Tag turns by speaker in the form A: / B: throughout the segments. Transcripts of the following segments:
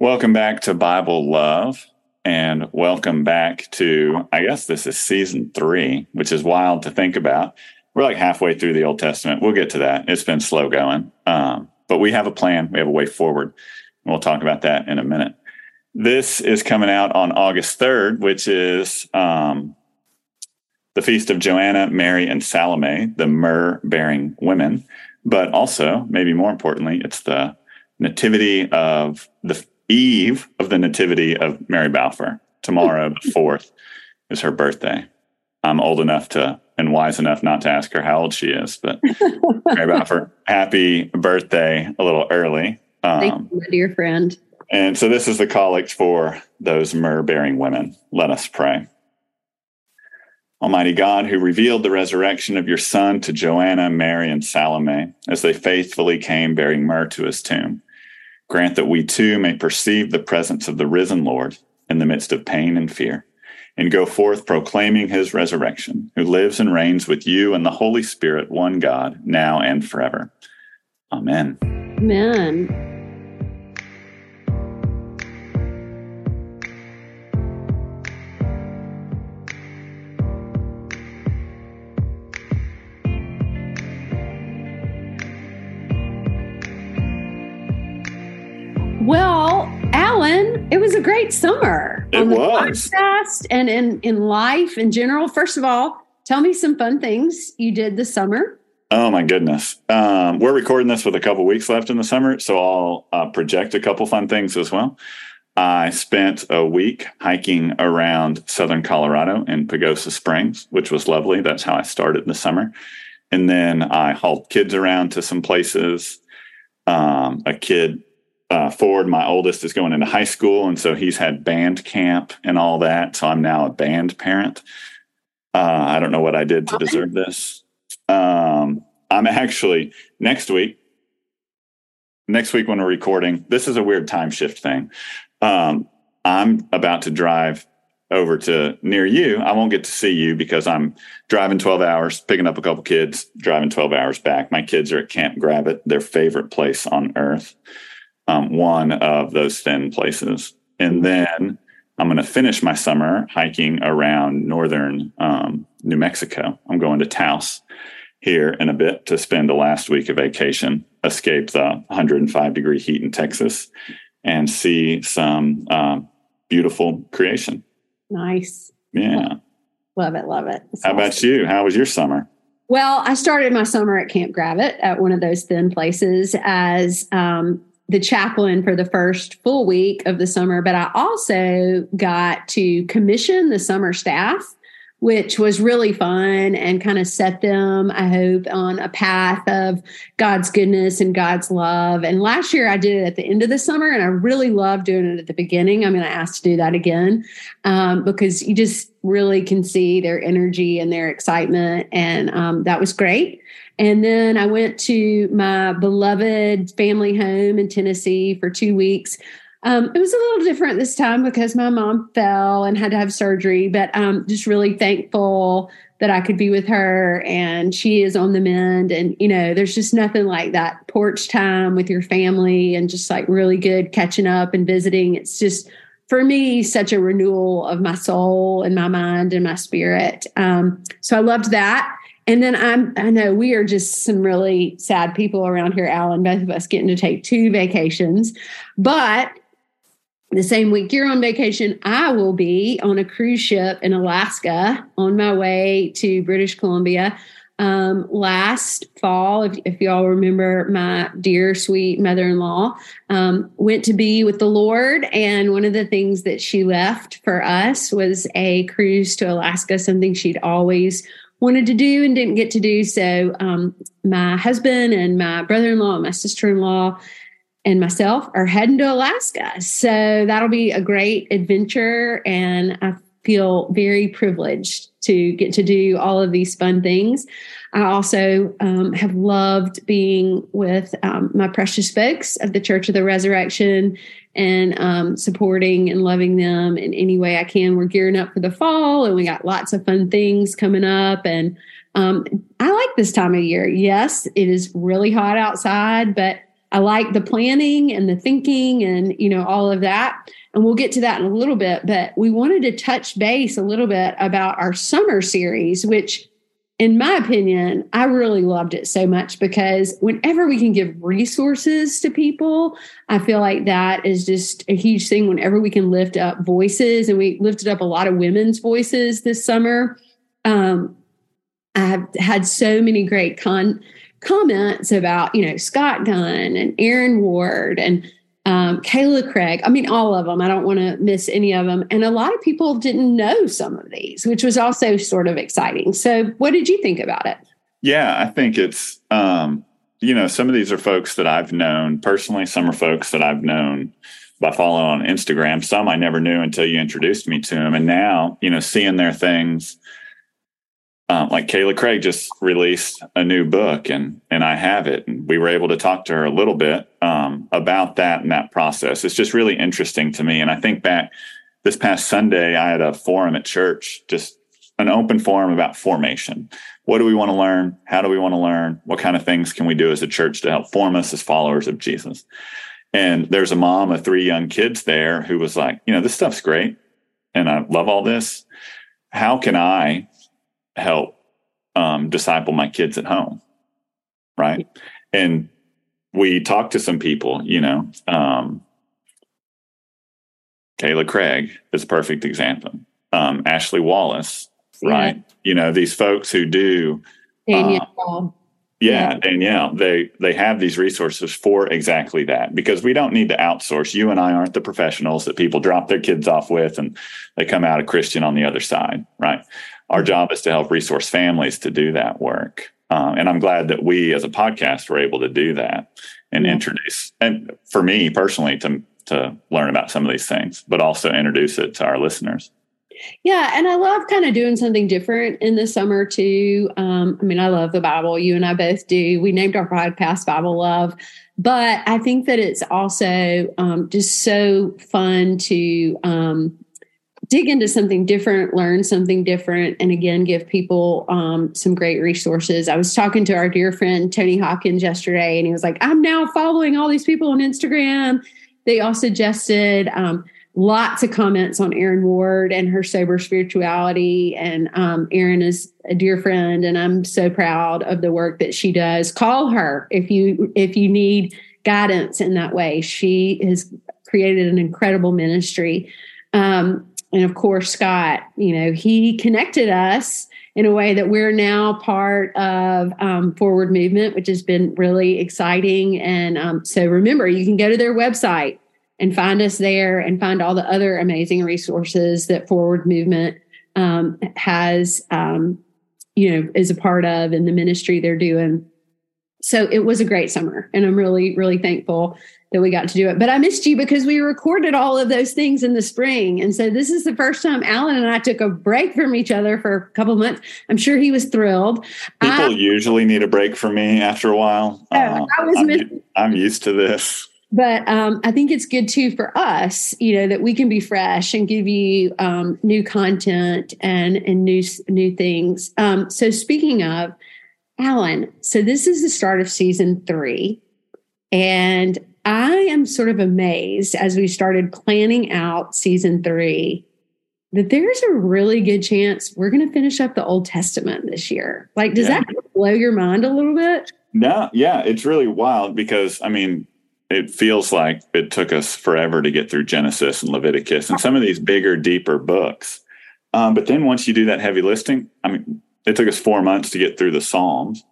A: Welcome back to Bible Love and welcome back to, I guess this is season three, which is wild to think about. We're like halfway through the Old Testament. We'll get to that. It's been slow going, um, but we have a plan. We have a way forward. and We'll talk about that in a minute. This is coming out on August 3rd, which is um, the feast of Joanna, Mary, and Salome, the myrrh bearing women. But also, maybe more importantly, it's the nativity of the eve of the nativity of Mary Balfour. Tomorrow, the 4th, is her birthday. I'm old enough to and wise enough not to ask her how old she is, but Mary Balfour, happy birthday a little early.
B: Um, Thank you, my dear friend.
A: And so this is the collect for those myrrh bearing women. Let us pray. Almighty God, who revealed the resurrection of your Son to Joanna, Mary, and Salome as they faithfully came bearing myrrh to his tomb, grant that we too may perceive the presence of the risen Lord in the midst of pain and fear, and go forth proclaiming his resurrection, who lives and reigns with you and the Holy Spirit, one God, now and forever. Amen.
B: Amen. A great summer
A: it on the was.
B: podcast and in, in life in general. First of all, tell me some fun things you did this summer.
A: Oh my goodness. Um, we're recording this with a couple weeks left in the summer, so I'll uh, project a couple fun things as well. I spent a week hiking around southern Colorado in Pagosa Springs, which was lovely. That's how I started the summer. And then I hauled kids around to some places. Um, a kid uh, Ford, my oldest, is going into high school, and so he's had band camp and all that. So I'm now a band parent. Uh, I don't know what I did to deserve this. Um, I'm actually next week. Next week when we're recording, this is a weird time shift thing. Um, I'm about to drive over to near you. I won't get to see you because I'm driving 12 hours, picking up a couple kids, driving 12 hours back. My kids are at Camp Gravatt, their favorite place on earth um, one of those thin places. And then I'm going to finish my summer hiking around northern um, New Mexico. I'm going to Taos here in a bit to spend the last week of vacation, escape the 105 degree heat in Texas, and see some uh, beautiful creation.
B: Nice.
A: Yeah.
B: Love it. Love it.
A: How awesome. about you? How was your summer?
B: Well, I started my summer at Camp Gravatt at one of those thin places as um, the chaplain for the first full week of the summer, but I also got to commission the summer staff, which was really fun and kind of set them, I hope, on a path of God's goodness and God's love. And last year I did it at the end of the summer, and I really loved doing it at the beginning. I'm going to ask to do that again um, because you just really can see their energy and their excitement. And um, that was great. And then I went to my beloved family home in Tennessee for two weeks. Um, it was a little different this time because my mom fell and had to have surgery, but um, just really thankful that I could be with her and she is on the mend. And, you know, there's just nothing like that porch time with your family and just like really good catching up and visiting. It's just, for me, such a renewal of my soul and my mind and my spirit. Um, so I loved that. And then I'm, I know we are just some really sad people around here, Alan, both of us getting to take two vacations. But the same week you're on vacation, I will be on a cruise ship in Alaska on my way to British Columbia. Um, last fall, if, if y'all remember, my dear sweet mother in law um, went to be with the Lord. And one of the things that she left for us was a cruise to Alaska, something she'd always wanted to do and didn't get to do. So um, my husband and my brother-in-law and my sister-in-law and myself are heading to Alaska. So that'll be a great adventure. And I feel very privileged to get to do all of these fun things. I also um, have loved being with um, my precious folks of the Church of the Resurrection and um, supporting and loving them in any way I can. We're gearing up for the fall and we got lots of fun things coming up. And um, I like this time of year. Yes, it is really hot outside, but I like the planning and the thinking and you know all of that. And we'll get to that in a little bit, but we wanted to touch base a little bit about our summer series, which in my opinion, I really loved it so much because whenever we can give resources to people, I feel like that is just a huge thing. Whenever we can lift up voices, and we lifted up a lot of women's voices this summer. Um, I have had so many great con- comments about, you know, Scott Gunn and Erin Warde and um, Kayla Craig. I mean, all of them. I don't want to miss any of them. And a lot of people didn't know some of these, which was also sort of exciting. So, what did you think about it?
A: Yeah, I think it's, um, you know, some of these are folks that I've known personally. Some are folks that I've known by following on Instagram. Some I never knew until you introduced me to them. And now, you know, seeing their things um, like Kayla Craig just released a new book and and I have it and we were able to talk to her a little bit um, about that and that process. It's just really interesting to me. And I think back this past Sunday, I had a forum at church, just an open forum about formation. What do we want to learn? How do we want to learn? What kind of things can we do as a church to help form us as followers of Jesus? And there's a mom of three young kids there who was like, you know, this stuff's great and I love all this. How can I help um, disciple my kids at home. Right. And we talked to some people, you know, um, Kayla Craig is a perfect example. Um, Ashley Wallace, yeah. right? You know, these folks who do. Danielle. Um, yeah, yeah, Danielle. They they have these resources for exactly that because we don't need to outsource. You and I aren't the professionals that people drop their kids off with and they come out a Christian on the other side, right? Our job is to help resource families to do that work. Um, and I'm glad that we as a podcast were able to do that and introduce, and for me personally, to, to learn about some of these things, but also introduce it to our listeners.
B: Yeah, and I love kind of doing something different in the summer too. Um, I mean, I love the Bible. You and I both do. We named our podcast Bible Love, but I think that it's also um, just so fun to um, dig into something different, learn something different, and again, give people um, some great resources. I was talking to our dear friend Tony Hawkins yesterday, and he was like, I'm now following all these people on Instagram. They all suggested um, lots of comments on Erin Warde and her sober spirituality. And um, Erin is a dear friend, and I'm so proud of the work that she does. Call her if you if you need guidance in that way. She has created an incredible ministry. Um, and of course, Scott, you know, he connected us in a way that we're now part of um, Forward Movement, which has been really exciting. And um, so remember, you can go to their website and find us there and find all the other amazing resources that Forward Movement um, has, um, you know, is a part of in the ministry they're doing. So it was a great summer, and I'm really, really thankful that we got to do it. But I missed you because we recorded all of those things in the spring. And so this is the first time Alan and I took a break from each other for a couple months. I'm sure he was thrilled.
A: People I, usually need a break from me after a while. Oh, uh, I was I'm, I'm used to this.
B: But um, I think it's good too for us, you know, that we can be fresh and give you um, new content and and new new things. Um, so speaking of Alan, so this is the start of season three, and I am sort of amazed as we started planning out season three that there's a really good chance we're going to finish up the Old Testament this year. Like, does yeah. that blow your mind a little bit?
A: No, yeah, it's really wild because I mean, it feels like it took us forever to get through Genesis and Leviticus and some of these bigger, deeper books. Um, but then once you do that heavy listing, I mean, it took us four months to get through the Psalms.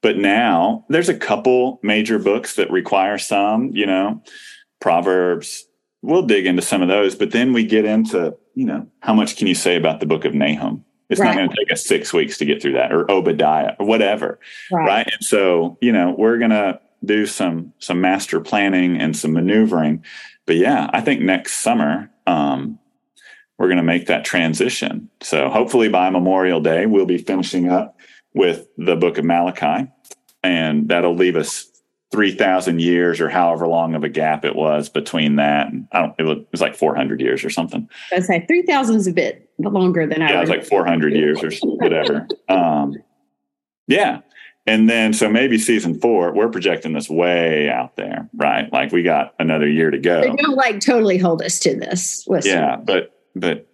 A: But now there's a couple major books that require some, you know, Proverbs. We'll dig into some of those, but then we get into, you know, how much can you say about the book of Nahum? It's right. not going to take us six weeks to get through that or Obadiah or whatever. Right. right? And so, you know, we're going to do some, some master planning and some maneuvering. But yeah, I think next summer, um, we're going to make that transition. So hopefully by Memorial Day, we'll be finishing up with the book of Malachi, and that'll leave us 3,000 years or however long of a gap it was between that. And I don't, it was like 400 years or something.
B: I say 3,000 is a bit longer than
A: I Yeah, it was like 400 years or whatever. um, yeah. And then, so maybe season four, we're projecting this way out there, right? Like we got another year to go.
B: They don't like totally hold us to this.
A: Listen. Yeah, but but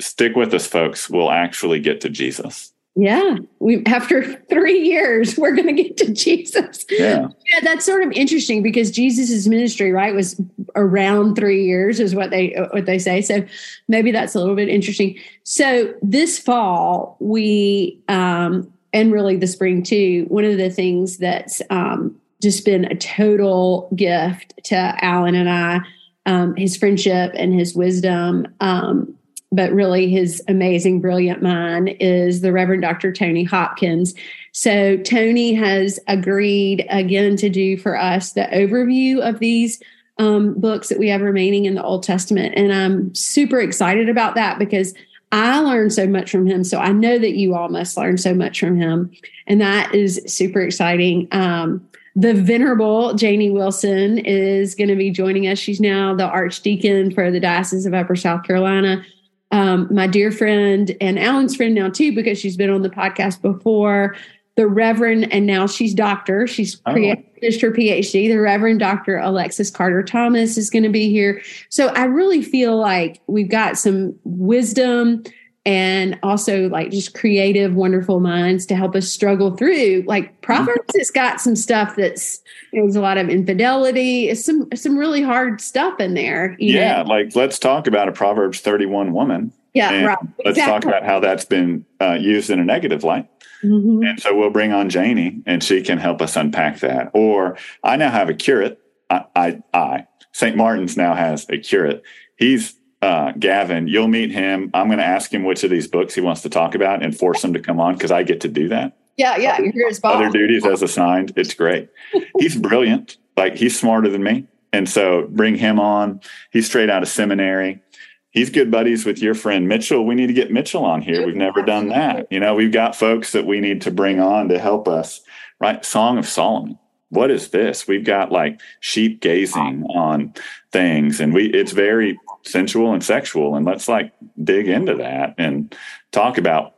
A: stick with us, folks. We'll actually get to Jesus.
B: Yeah, we after three years, we're going to get to Jesus.
A: Yeah,
B: yeah, that's sort of interesting because Jesus's ministry, right, was around three years, is what they what they say. So maybe that's a little bit interesting. So this fall, we um, and really the spring too. One of the things that's um, just been a total gift to Alan and I, um, his friendship and his wisdom. Um, but really his amazing, brilliant mind is the Reverend Dr. Tony Hopkins. So Tony has agreed again to do for us the overview of these um, books that we have remaining in the Old Testament. And I'm super excited about that because I learned so much from him. So I know that you all must learn so much from him. And that is super exciting. Um, the venerable Janie Wilson is going to be joining us. She's now the archdeacon for the Diocese of Upper South Carolina um, my dear friend and Alan's friend now too, because she's been on the podcast before. The Reverend, and now she's doctor. She's oh. finished her PhD. The Reverend Dr. Alexis Carter Thomas is going to be here. So I really feel like we've got some wisdom and also like just creative, wonderful minds to help us struggle through. Like Proverbs has got some stuff that's there's a lot of infidelity, it's some some really hard stuff in there.
A: yeah, know? like let's talk about a Proverbs 31 woman.
B: Yeah, right.
A: Let's talk about how that's been uh, used in a negative light. Mm-hmm. And so we'll bring on Janie and she can help us unpack that. Or I now have a curate. I, I, I St. Martin's now has a curate. He's uh, Gavin, you'll meet him. I'm going to ask him which of these books he wants to talk about and force him to come on because I get to do that.
B: Yeah, yeah, you're his boss.
A: Other duties as assigned. It's great. he's brilliant. Like he's smarter than me, and so bring him on. He's straight out of seminary. He's good buddies with your friend Mitchell. We need to get Mitchell on here. We've never done that. You know, we've got folks that we need to bring on to help us. Right? Song of Solomon what is this? We've got like sheep gazing on things and we it's very sensual and sexual and let's like dig into that and talk about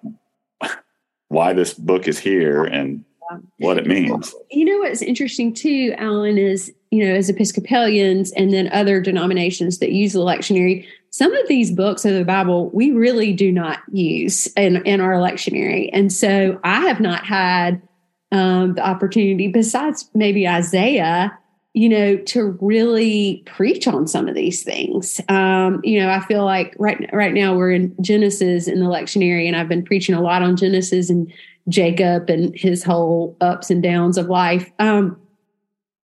A: why this book is here and what it means.
B: You know what's interesting too, Alan, is you know, as Episcopalians and then other denominations that use the lectionary, some of these books of the Bible we really do not use in, in our lectionary. And so I have not had um, the opportunity, besides maybe Isaiah, you know, to really preach on some of these things. Um, you know, I feel like right right now we're in Genesis in the lectionary, and I've been preaching a lot on Genesis and Jacob and his whole ups and downs of life. Um,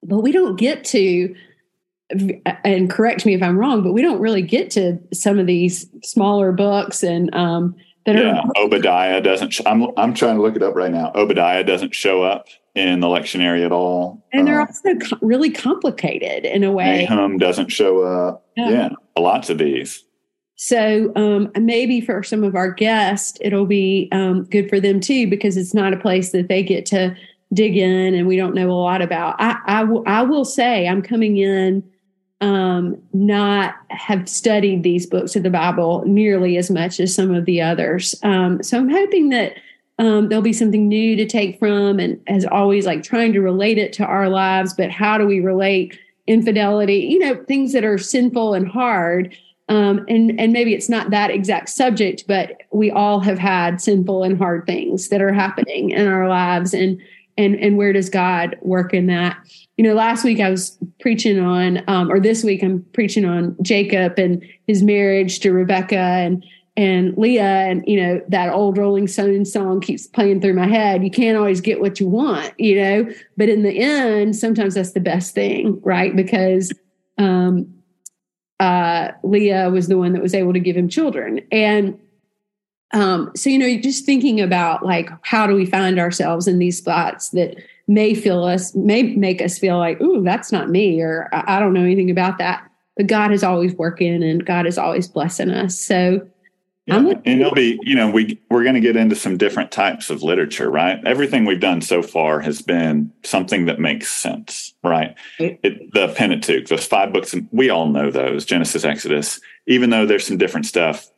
B: but we don't get to, and correct me if I'm wrong, but we don't really get to some of these smaller books and um,
A: that yeah, are Obadiah doesn't. I'm I'm trying to look it up right now. Obadiah doesn't show up in the lectionary at all,
B: and they're uh, also co- really complicated in a way.
A: Nahum doesn't show up. Yeah, yeah lots of these.
B: So um, maybe for some of our guests, it'll be um, good for them too because it's not a place that they get to dig in, and we don't know a lot about. I, I, w- I will say I'm coming in um, not have studied these books of the Bible nearly as much as some of the others. Um, so I'm hoping that um, there'll be something new to take from, and as always, like trying to relate it to our lives. But how do we relate infidelity? You know, things that are sinful and hard. Um, and and maybe it's not that exact subject, but we all have had sinful and hard things that are happening in our lives, and and and where does God work in that? you know, last week I was preaching on, um, or this week I'm preaching on Jacob and his marriage to Rebecca and and Leah, and you know that old Rolling Stones song keeps playing through my head. You can't always get what you want, you know, but in the end, sometimes that's the best thing, right? Because um, uh, Leah was the one that was able to give him children, and um, so you know, just thinking about like how do we find ourselves in these spots that may feel us, may make us feel like, ooh, that's not me, or I don't know anything about that. But God is always working and God is always blessing us. So
A: yeah. and it'll be, you know, we we're going to get into some different types of literature, right? Everything we've done so far has been something that makes sense, right? It, the Pentateuch, those five books, we all know those Genesis, Exodus. Even though there's some different stuff,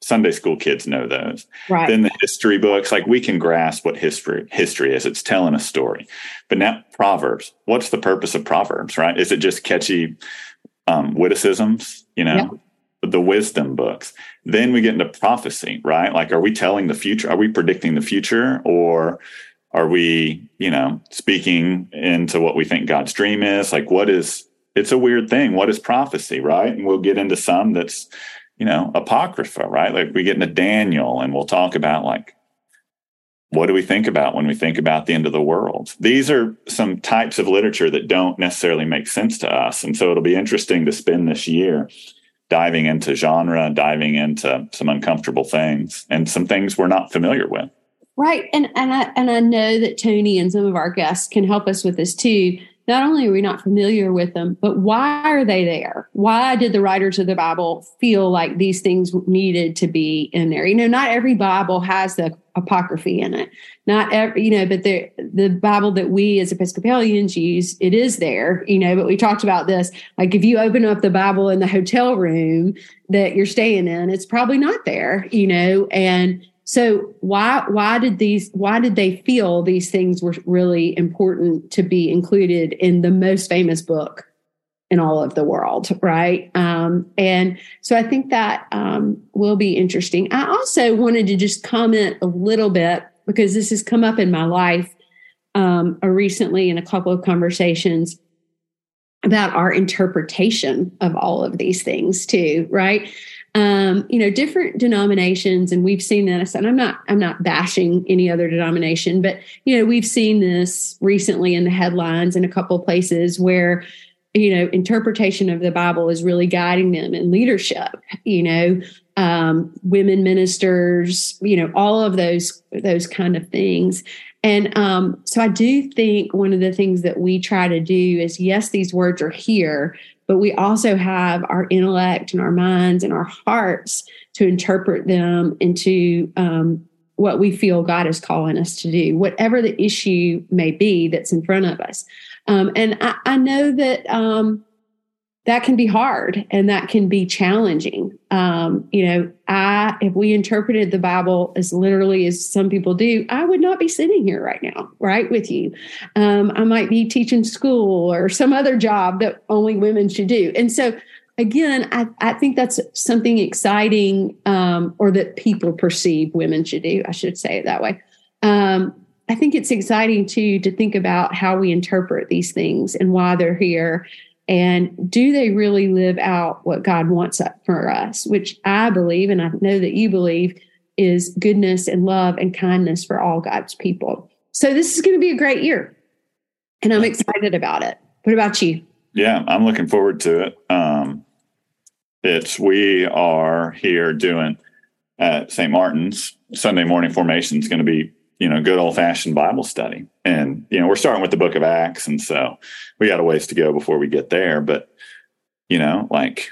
A: Sunday school kids know those.
B: Right.
A: Then the history books, like we can grasp what history history is. It's telling a story. But now Proverbs, what's the purpose of Proverbs, right? Is it just catchy um, witticisms, you know? Yep. The wisdom books. Then we get into prophecy, right? Like, are we telling the future? Are we predicting the future? Or are we, you know, speaking into what we think God's dream is? Like, what is, it's a weird thing. What is prophecy, right? And we'll get into some that's, you know, apocrypha, right? Like we get into Daniel and we'll talk about like, what do we think about when we think about the end of the world? These are some types of literature that don't necessarily make sense to us. And so it'll be interesting to spend this year diving into genre, diving into some uncomfortable things and some things we're not familiar with.
B: Right. And and I and I know that Tony and some of our guests can help us with this too not only are we not familiar with them, but why are they there? Why did the writers of the Bible feel like these things needed to be in there? You know, not every Bible has the apocryphy in it. Not every, you know, but the the Bible that we as Episcopalians use, it is there, you know, but we talked about this. Like if you open up the Bible in the hotel room that you're staying in, it's probably not there, you know, and so why why did these why did they feel these things were really important to be included in the most famous book in all of the world, right? Um, and so I think that um, will be interesting. I also wanted to just comment a little bit because this has come up in my life um, uh, recently in a couple of conversations about our interpretation of all of these things too, right? Um, you know, different denominations, and we've seen this. And I'm not, I'm not bashing any other denomination, but you know, we've seen this recently in the headlines in a couple of places where, you know, interpretation of the Bible is really guiding them in leadership. You know, um, women ministers, you know, all of those those kind of things. And um, so I do think one of the things that we try to do is yes, these words are here, but we also have our intellect and our minds and our hearts to interpret them into um, what we feel God is calling us to do, whatever the issue may be that's in front of us. Um, and I, I, know that um, that can be hard and that can be challenging. Um, you know, I if we interpreted the Bible as literally as some people do, I would not be sitting here right now, right with you. Um, I might be teaching school or some other job that only women should do. And so, again, I, I think that's something exciting, um, or that people perceive women should do. I should say it that way. Um, I think it's exciting too to think about how we interpret these things and why they're here and do they really live out what God wants for us, which I believe, and I know that you believe, is goodness and love and kindness for all God's people. So this is going to be a great year, and I'm excited about it. What about you?
A: Yeah, I'm looking forward to it. Um, it's we are here doing at St. Martin's Sunday morning formation is going to be you know, good old fashioned Bible study. And, you know, we're starting with the book of Acts. And so we got a ways to go before we get there. But, you know, like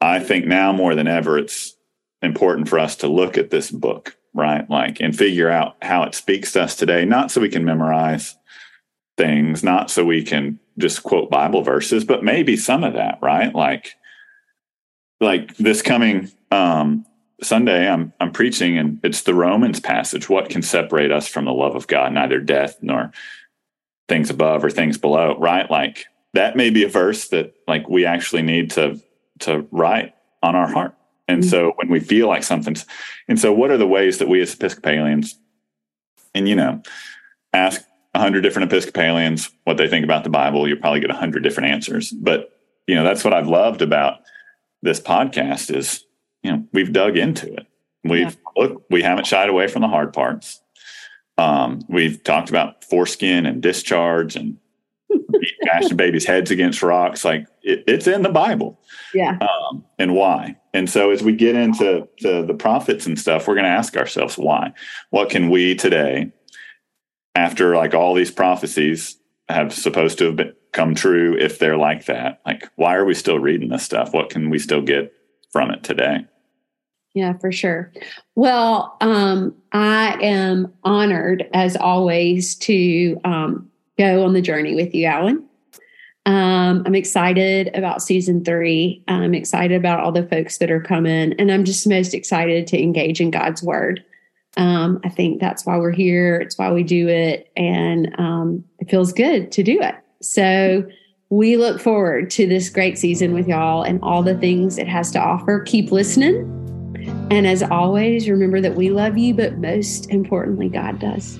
A: I think now more than ever, it's important for us to look at this book, right? Like, and figure out how it speaks to us today, not so we can memorize things, not so we can just quote Bible verses, but maybe some of that, right? Like, like this coming um, Sunday I'm I'm preaching and it's the Romans passage. What can separate us from the love of God? Neither death nor things above or things below, right? Like that may be a verse that like we actually need to to write on our heart. And mm-hmm. so when we feel like something's and so what are the ways that we as Episcopalians and you know ask a hundred different Episcopalians what they think about the Bible, you'll probably get a hundred different answers. But you know, that's what I've loved about this podcast is you know we've dug into it. We've yeah. look, we haven't shied away from the hard parts. Um, we've talked about foreskin and discharge and bashing babies' heads against rocks. Like it, it's in the Bible.
B: Yeah.
A: Um, and why? And so as we get into the prophets and stuff, we're going to ask ourselves why. What can we today, after like all these prophecies have supposed to have been, come true, if they're like that, like why are we still reading this stuff? What can we still get from it today?
B: Yeah, for sure. Well, um, I am honored as always to um, go on the journey with you, Alan. Um, I'm excited about season three. I'm excited about all the folks that are coming, and I'm just most excited to engage in God's word. Um, I think that's why we're here. It's why we do it, and um, it feels good to do it. So we look forward to this great season with y'all and all the things it has to offer. Keep listening. And as always, remember that we love you, but most importantly, God does.